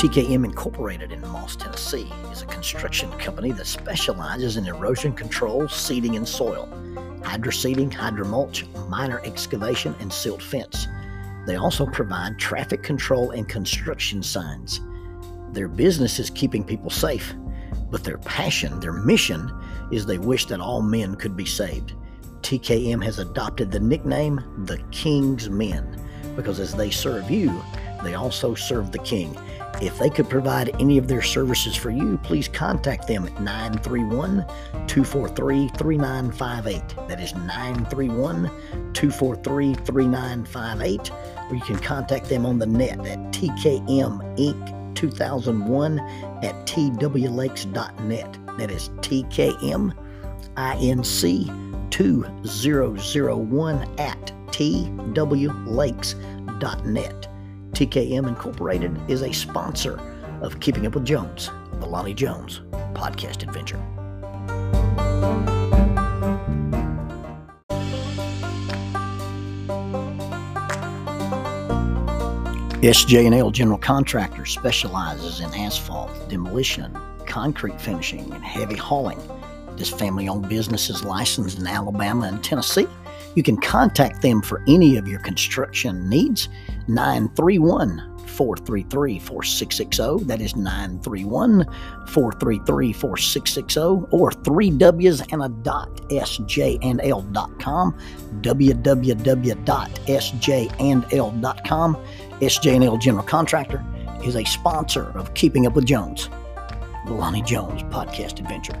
TKM Incorporated in Moss, Tennessee is a construction company that specializes in erosion control, seeding, and soil, hydroseeding, hydromulch, minor excavation, and silt fence. They also provide traffic control and construction signs. Their business is keeping people safe, but their passion, their mission, is they wish that all men could be saved. TKM has adopted the nickname the King's Men because as they serve you, they also serve the King. If they could provide any of their services for you, please contact them at 931 243 3958. That is 931 243 3958. Or you can contact them on the net at TKM Inc. 2001 at twlakes.net. That is TKM INC 2001 at twlakes.net. TKM Incorporated is a sponsor of Keeping Up with Jones, the Lonnie Jones podcast adventure. SJ&L General Contractor specializes in asphalt, demolition, concrete finishing, and heavy hauling. This family-owned business is licensed in Alabama and Tennessee. You can contact them for any of your construction needs. 931 433 4660. That is 931 433 4660 or 3 W's and a dot sjnl.com. www.sjnl.com. SJ&L General Contractor is a sponsor of Keeping Up with Jones, the Lonnie Jones podcast adventure.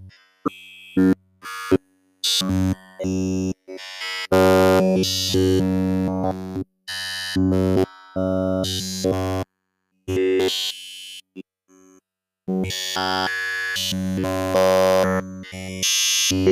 Thank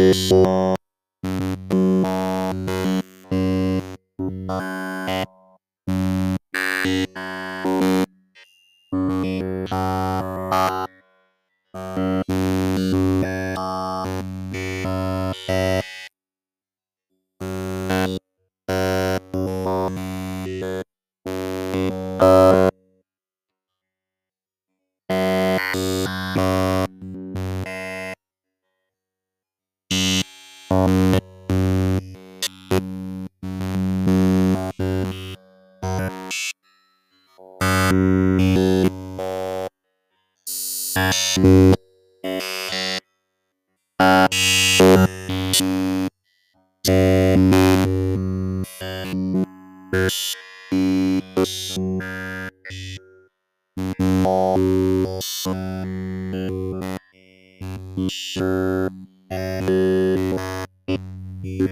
Bye. Thank you.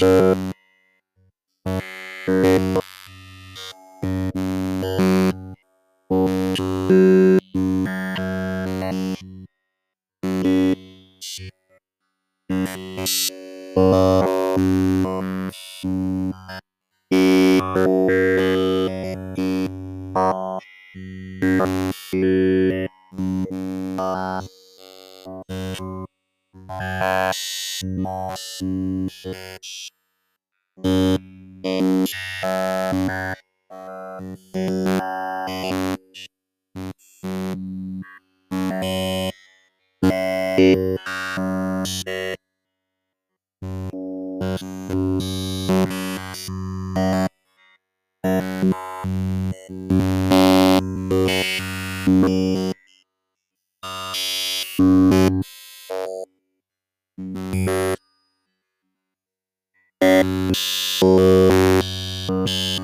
Bye. relationships. In summer of light. Thank you. Thank you.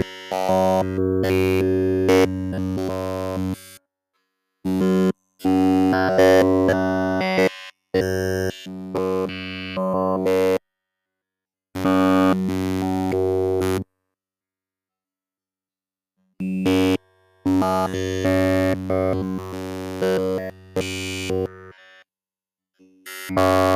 Bye.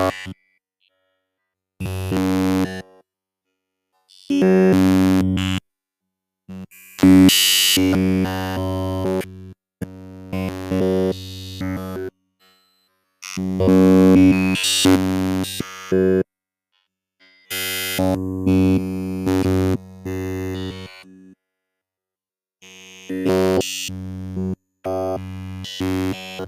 Shit.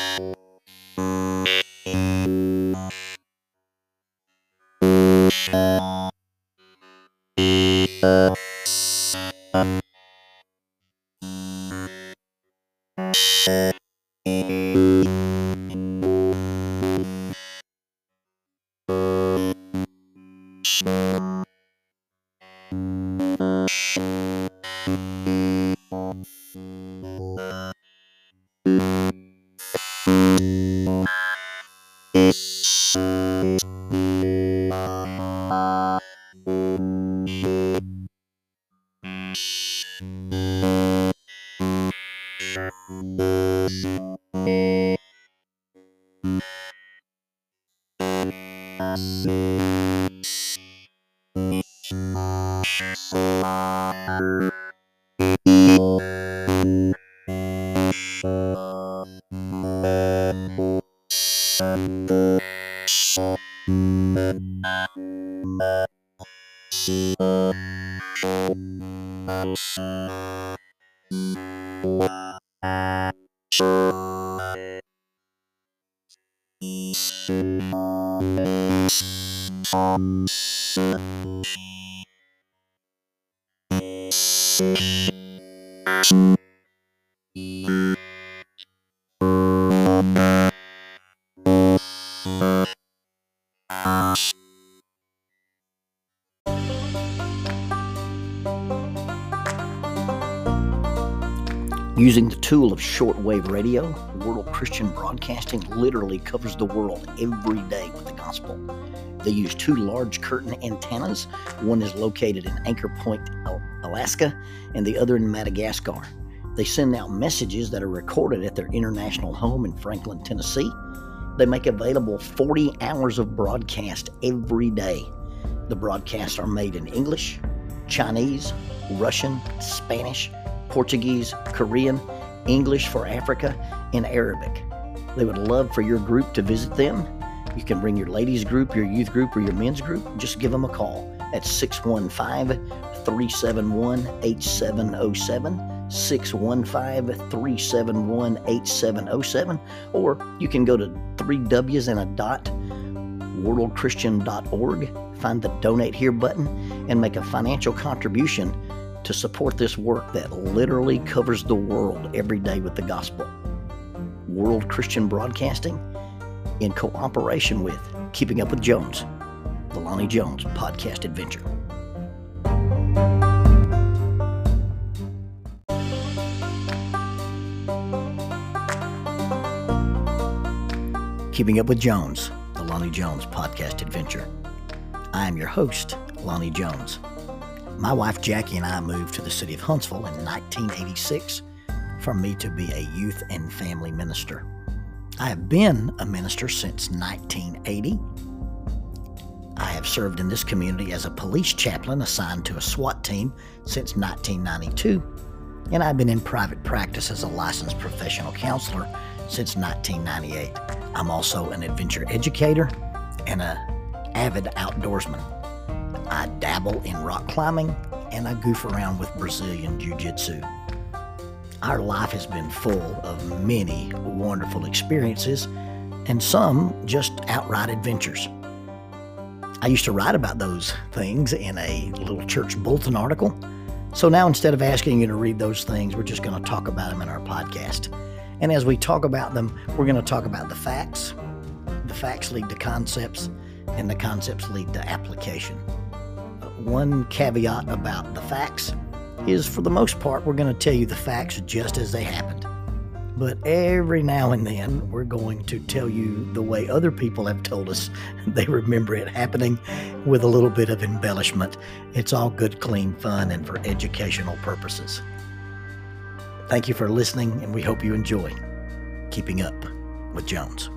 Uh... Thank you. Using the tool of shortwave radio, World Christian Broadcasting literally covers the world every day with the gospel. They use two large curtain antennas. One is located in Anchor Point, Alaska, and the other in Madagascar. They send out messages that are recorded at their international home in Franklin, Tennessee. They make available 40 hours of broadcast every day. The broadcasts are made in English, Chinese, Russian, Spanish, Portuguese, Korean, English for Africa, and Arabic. They would love for your group to visit them. You can bring your ladies group, your youth group, or your men's group. Just give them a call at 615 371 8707. 615 371 8707. Or you can go to three W's and a dot worldchristian.org, find the donate here button, and make a financial contribution to support this work that literally covers the world every day with the gospel. World Christian Broadcasting, in cooperation with Keeping Up with Jones, the Lonnie Jones podcast adventure. Keeping Up with Jones, the Lonnie Jones podcast adventure. I am your host, Lonnie Jones. My wife Jackie and I moved to the city of Huntsville in 1986 for me to be a youth and family minister. I have been a minister since 1980. I have served in this community as a police chaplain assigned to a SWAT team since 1992, and I've been in private practice as a licensed professional counselor since 1998. I'm also an adventure educator and an avid outdoorsman. I dabble in rock climbing, and I goof around with Brazilian Jiu Jitsu. Our life has been full of many wonderful experiences and some just outright adventures. I used to write about those things in a little church bulletin article So now instead of asking you to read those things, we're just going to talk about them in our podcast. And as we talk about them, we're going to talk about the facts. The facts lead to concepts, and the concepts lead to application. Uh, one caveat about the facts is for the most part, we're going to tell you the facts just as they happened. But every now and then, we're going to tell you the way other people have told us they remember it happening with a little bit of embellishment. It's all good, clean fun and for educational purposes. Thank you for listening, and we hope you enjoy Keeping Up with Jones.